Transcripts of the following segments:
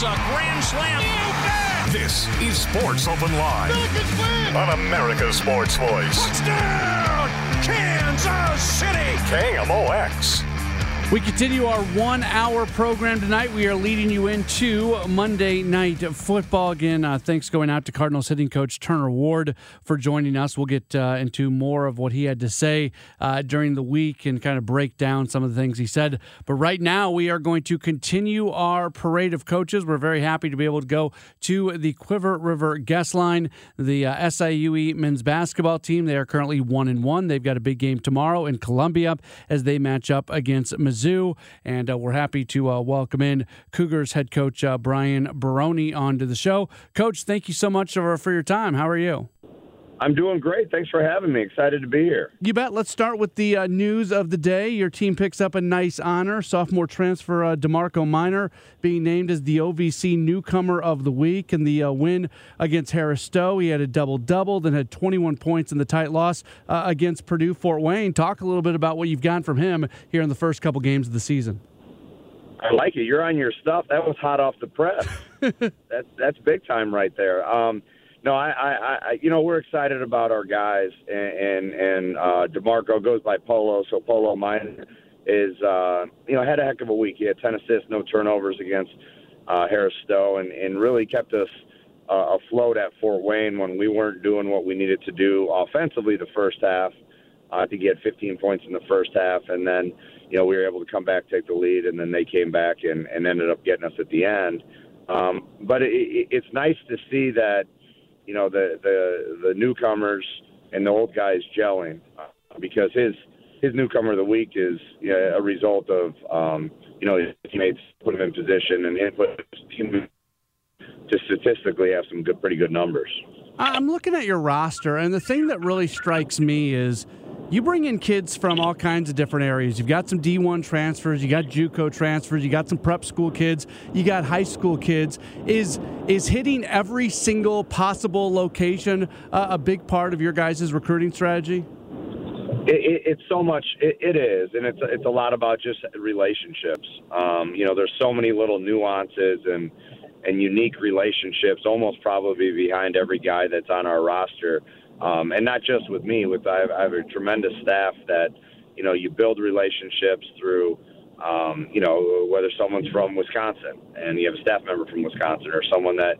That's a grand slam. This is Sports Open Line on America's Sports Voice. Touchdown, Kansas City. KMOX. We continue our one hour program tonight. We are leading you into Monday night football again. Uh, thanks going out to Cardinals hitting coach Turner Ward for joining us. We'll get uh, into more of what he had to say uh, during the week and kind of break down some of the things he said. But right now, we are going to continue our parade of coaches. We're very happy to be able to go to the Quiver River guest line, the uh, SIUE men's basketball team. They are currently one and one. They've got a big game tomorrow in Columbia as they match up against Missouri. Zoo and uh, we're happy to uh, welcome in Cougars head coach uh, Brian Barone onto the show. Coach, thank you so much for your time. How are you? I'm doing great. Thanks for having me. Excited to be here. You bet. Let's start with the uh, news of the day. Your team picks up a nice honor. Sophomore transfer uh, DeMarco Miner being named as the OVC newcomer of the week in the uh, win against Harris Stowe. He had a double double, then had 21 points in the tight loss uh, against Purdue Fort Wayne. Talk a little bit about what you've gotten from him here in the first couple games of the season. I like it. You're on your stuff. That was hot off the press. that's that's big time right there. Um, no, I, I, I, you know, we're excited about our guys, and and, and uh, Demarco goes by Polo, so Polo mine is, uh, you know, had a heck of a week. He had ten assists, no turnovers against uh, Harris Stowe, and and really kept us uh, afloat at Fort Wayne when we weren't doing what we needed to do offensively the first half. I think he had 15 points in the first half, and then you know we were able to come back, take the lead, and then they came back and, and ended up getting us at the end. Um, but it, it, it's nice to see that you know the the the newcomers and the old guys gelling because his his newcomer of the week is you know, a result of um, you know his teammates put him in position and input his team to statistically have some good pretty good numbers. I'm looking at your roster, and the thing that really strikes me is you bring in kids from all kinds of different areas. You've got some D1 transfers, you got JUCO transfers, you got some prep school kids, you got high school kids. Is is hitting every single possible location uh, a big part of your guys' recruiting strategy? It, it, it's so much. It, it is, and it's it's a lot about just relationships. Um, you know, there's so many little nuances and and unique relationships, almost probably behind every guy that's on our roster um, and not just with me. With I have, I have a tremendous staff that you know you build relationships through. Um, you know whether someone's from Wisconsin and you have a staff member from Wisconsin, or someone that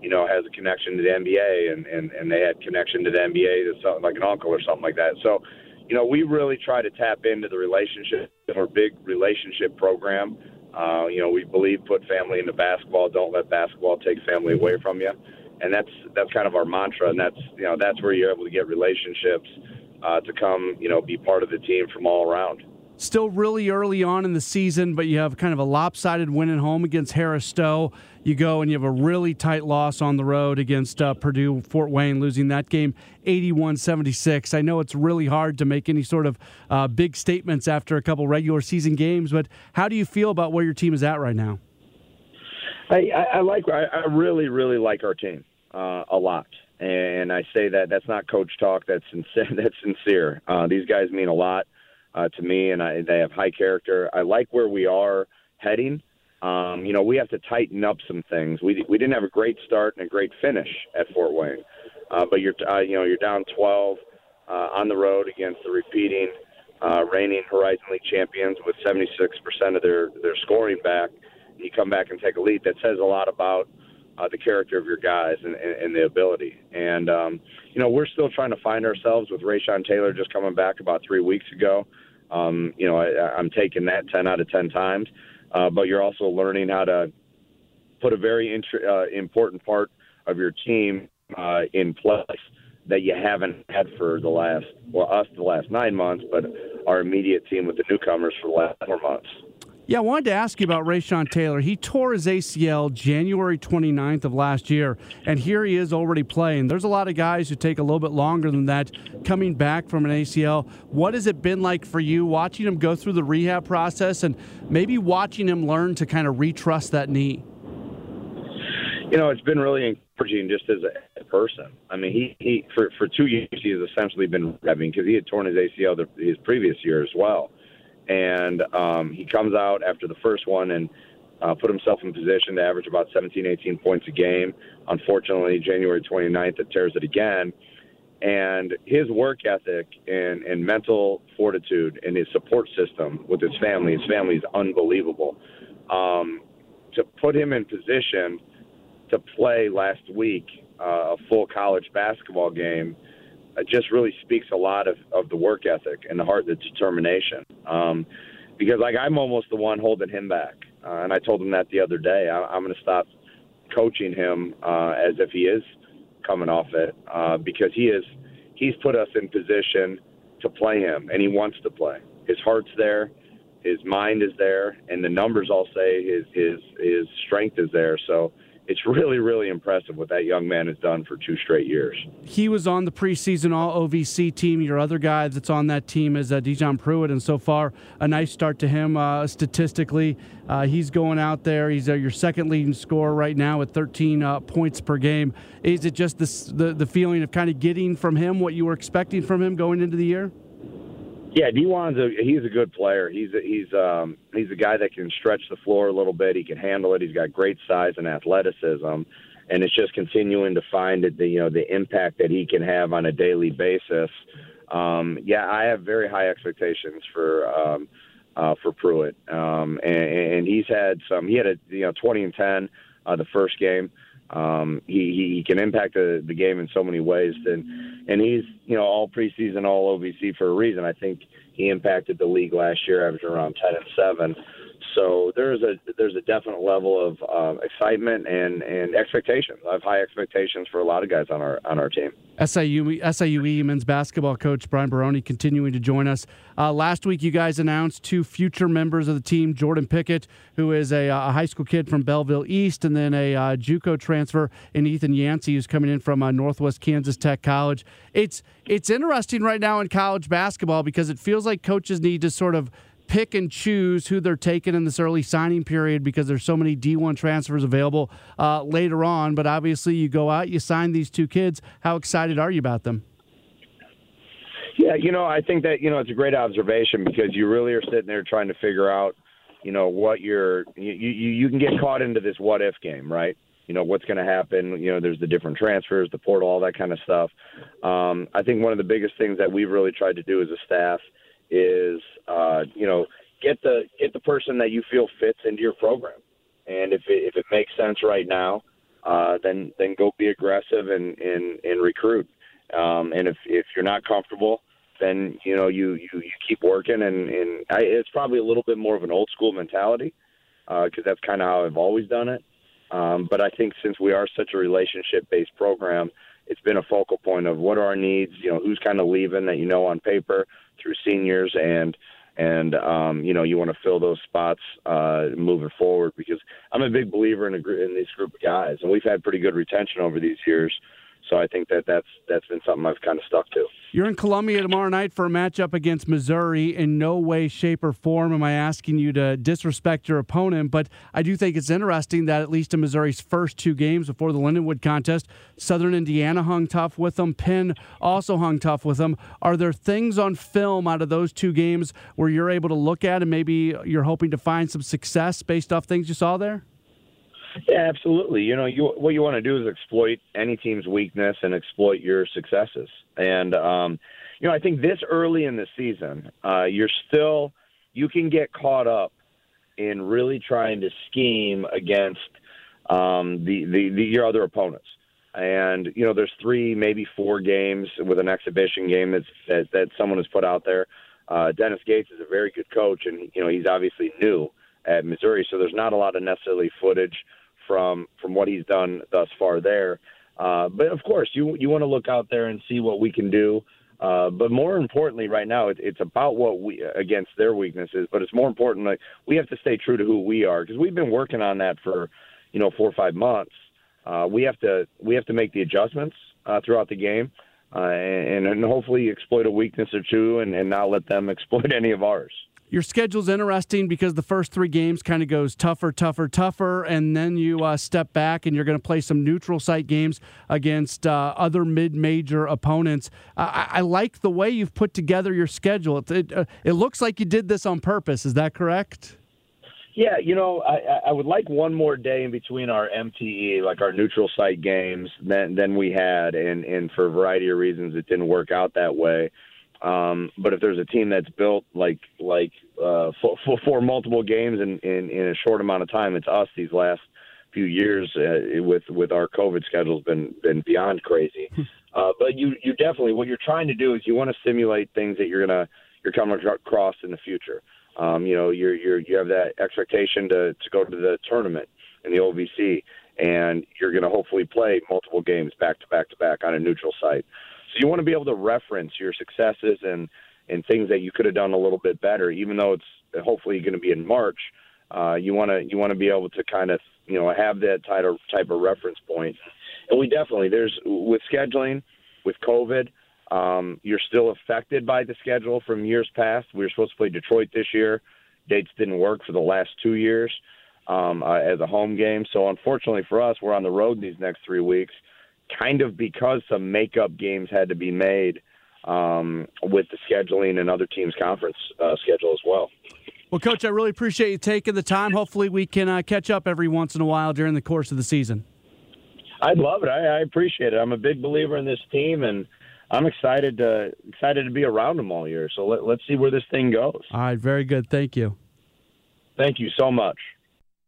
you know has a connection to the NBA and and, and they had connection to the NBA to something like an uncle or something like that. So you know we really try to tap into the relationship. Our big relationship program. Uh, you know, we believe put family into basketball. Don't let basketball take family away from you and that's that's kind of our mantra, and that's you know that's where you're able to get relationships uh, to come you know be part of the team from all around. Still really early on in the season, but you have kind of a lopsided win at home against Harris Stowe. You go and you have a really tight loss on the road against uh, Purdue Fort Wayne, losing that game 81 76. I know it's really hard to make any sort of uh, big statements after a couple regular season games, but how do you feel about where your team is at right now? I, I, I like I, I really really like our team uh, a lot, and I say that that's not coach talk. That's sincere. That's sincere. Uh, these guys mean a lot uh, to me, and I, they have high character. I like where we are heading. Um, you know, we have to tighten up some things. We we didn't have a great start and a great finish at Fort Wayne, uh, but you're uh, you know you're down 12 uh, on the road against the repeating uh, reigning Horizon League champions with 76% of their their scoring back you come back and take a lead, that says a lot about uh, the character of your guys and, and, and the ability. And um, you know, we're still trying to find ourselves with Ray'Sean Taylor just coming back about three weeks ago. Um, you know, I, I'm taking that ten out of ten times, uh, but you're also learning how to put a very int- uh, important part of your team uh, in place that you haven't had for the last well us the last nine months, but our immediate team with the newcomers for the last four months. Yeah, I wanted to ask you about Ray'Sean Taylor. He tore his ACL January 29th of last year, and here he is already playing. There's a lot of guys who take a little bit longer than that coming back from an ACL. What has it been like for you watching him go through the rehab process and maybe watching him learn to kind of retrust that knee? You know, it's been really encouraging just as a person. I mean, he, he for, for two years, he has essentially been rehabbing because he had torn his ACL the, his previous year as well and um, he comes out after the first one and uh, put himself in position to average about 17, 18 points a game. Unfortunately, January 29th, it tears it again. And his work ethic and, and mental fortitude and his support system with his family, his family is unbelievable. Um, to put him in position to play last week uh, a full college basketball game – it just really speaks a lot of, of the work ethic and the heart, the determination. Um, because like I'm almost the one holding him back, uh, and I told him that the other day. I, I'm going to stop coaching him uh, as if he is coming off it uh, because he is he's put us in position to play him, and he wants to play. His heart's there, his mind is there, and the numbers all say his his his strength is there. So it's really, really impressive what that young man has done for two straight years. He was on the preseason All OVC team. Your other guy that's on that team is uh, Dejon Pruitt, and so far a nice start to him uh, statistically. Uh, he's going out there. He's uh, your second leading scorer right now at 13 uh, points per game. Is it just this, the the feeling of kind of getting from him what you were expecting from him going into the year? Yeah, Dewan's a he's a good player. He's a, he's um he's a guy that can stretch the floor a little bit. He can handle it. He's got great size and athleticism, and it's just continuing to find the you know the impact that he can have on a daily basis. Um, yeah, I have very high expectations for um, uh, for Pruitt, um, and, and he's had some. He had a you know twenty and ten uh, the first game. Um, he, he can impact the, the game in so many ways, and and he's you know all preseason, all OVC for a reason. I think he impacted the league last year, averaging around ten and seven. So there's a there's a definite level of um, excitement and and expectations. I have high expectations for a lot of guys on our on our team. SIU SIUE men's basketball coach Brian Barone continuing to join us. Uh, last week, you guys announced two future members of the team: Jordan Pickett, who is a, a high school kid from Belleville East, and then a uh, JUCO transfer, and Ethan Yancey, who's coming in from uh, Northwest Kansas Tech College. It's it's interesting right now in college basketball because it feels like coaches need to sort of pick and choose who they're taking in this early signing period because there's so many D1 transfers available uh, later on. But obviously, you go out, you sign these two kids. How excited are you about them? Yeah, you know, I think that you know it's a great observation because you really are sitting there trying to figure out, you know, what you're you you, you can get caught into this what if game, right? You know what's going to happen. You know, there's the different transfers, the portal, all that kind of stuff. Um, I think one of the biggest things that we've really tried to do as a staff is uh, you know get the get the person that you feel fits into your program, and if it, if it makes sense right now, uh, then then go be aggressive and and, and recruit. Um, and if if you're not comfortable, then you know you you, you keep working. And and I, it's probably a little bit more of an old school mentality because uh, that's kind of how I've always done it. Um, but I think since we are such a relationship based program, it's been a focal point of what are our needs. You know, who's kind of leaving that you know on paper through seniors and and um, you know you want to fill those spots uh, moving forward because I'm a big believer in a in this group of guys and we've had pretty good retention over these years. So I think that that's that's been something I've kind of stuck to. You're in Columbia tomorrow night for a matchup against Missouri. In no way, shape, or form am I asking you to disrespect your opponent, but I do think it's interesting that at least in Missouri's first two games before the Lindenwood contest, Southern Indiana hung tough with them. Penn also hung tough with them. Are there things on film out of those two games where you're able to look at and maybe you're hoping to find some success based off things you saw there? Yeah, absolutely. You know, you what you want to do is exploit any team's weakness and exploit your successes. And um, you know, I think this early in the season, uh, you're still you can get caught up in really trying to scheme against um, the, the, the your other opponents. And you know, there's three, maybe four games with an exhibition game that's that, that someone has put out there. Uh, Dennis Gates is a very good coach, and you know he's obviously new at Missouri, so there's not a lot of necessarily footage from from what he's done thus far there. Uh, but of course, you you want to look out there and see what we can do Uh, but more importantly, right now, it, it's about what we against their weaknesses. But it's more important like we have to stay true to who we are because we've been working on that for you know four or five months. Uh, we have to we have to make the adjustments uh, throughout the game, uh, and, and hopefully exploit a weakness or two, and, and not let them exploit any of ours. Your schedule's interesting because the first three games kind of goes tougher, tougher, tougher, and then you uh, step back and you're going to play some neutral site games against uh, other mid-major opponents. I-, I, like the way you've put together your schedule. It, it, uh, it looks like you did this on purpose. Is that correct? Yeah, you know, I, I would like one more day in between our MTE, like our neutral site games, than than we had, and and for a variety of reasons, it didn't work out that way. Um, but if there's a team that's built like like uh, for, for, for multiple games in, in in a short amount of time, it's us. These last few years uh, with with our COVID schedule has been been beyond crazy. Uh, but you you definitely what you're trying to do is you want to simulate things that you're gonna you're coming across in the future. Um, you know, you're, you're, you have that expectation to, to go to the tournament in the OVC, and you're going to hopefully play multiple games back to back to back on a neutral site. So you want to be able to reference your successes and and things that you could have done a little bit better, even though it's hopefully going to be in March. Uh, you want to you want to be able to kind of you know have that type of type of reference point. And we definitely there's with scheduling, with COVID um, you're still affected by the schedule from years past. We were supposed to play Detroit this year. Dates didn't work for the last two years um, uh, as a home game. So unfortunately for us, we're on the road these next three weeks, kind of because some makeup games had to be made um, with the scheduling and other teams' conference uh, schedule as well. Well, Coach, I really appreciate you taking the time. Hopefully, we can uh, catch up every once in a while during the course of the season. I'd love it. I, I appreciate it. I'm a big believer in this team, and I'm excited to excited to be around them all year. So let, let's see where this thing goes. All right, very good. Thank you. Thank you so much.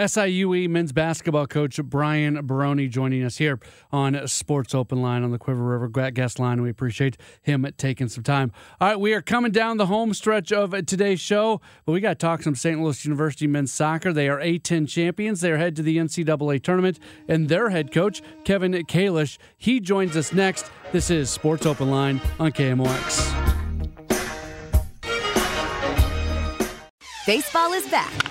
SIUE men's basketball coach Brian Barone joining us here on Sports Open Line on the Quiver River guest line. We appreciate him taking some time. All right, we are coming down the home stretch of today's show, but we got to talk some St. Louis University men's soccer. They are A10 champions. They're head to the NCAA tournament, and their head coach, Kevin Kalish, he joins us next. This is Sports Open Line on KMOX. Baseball is back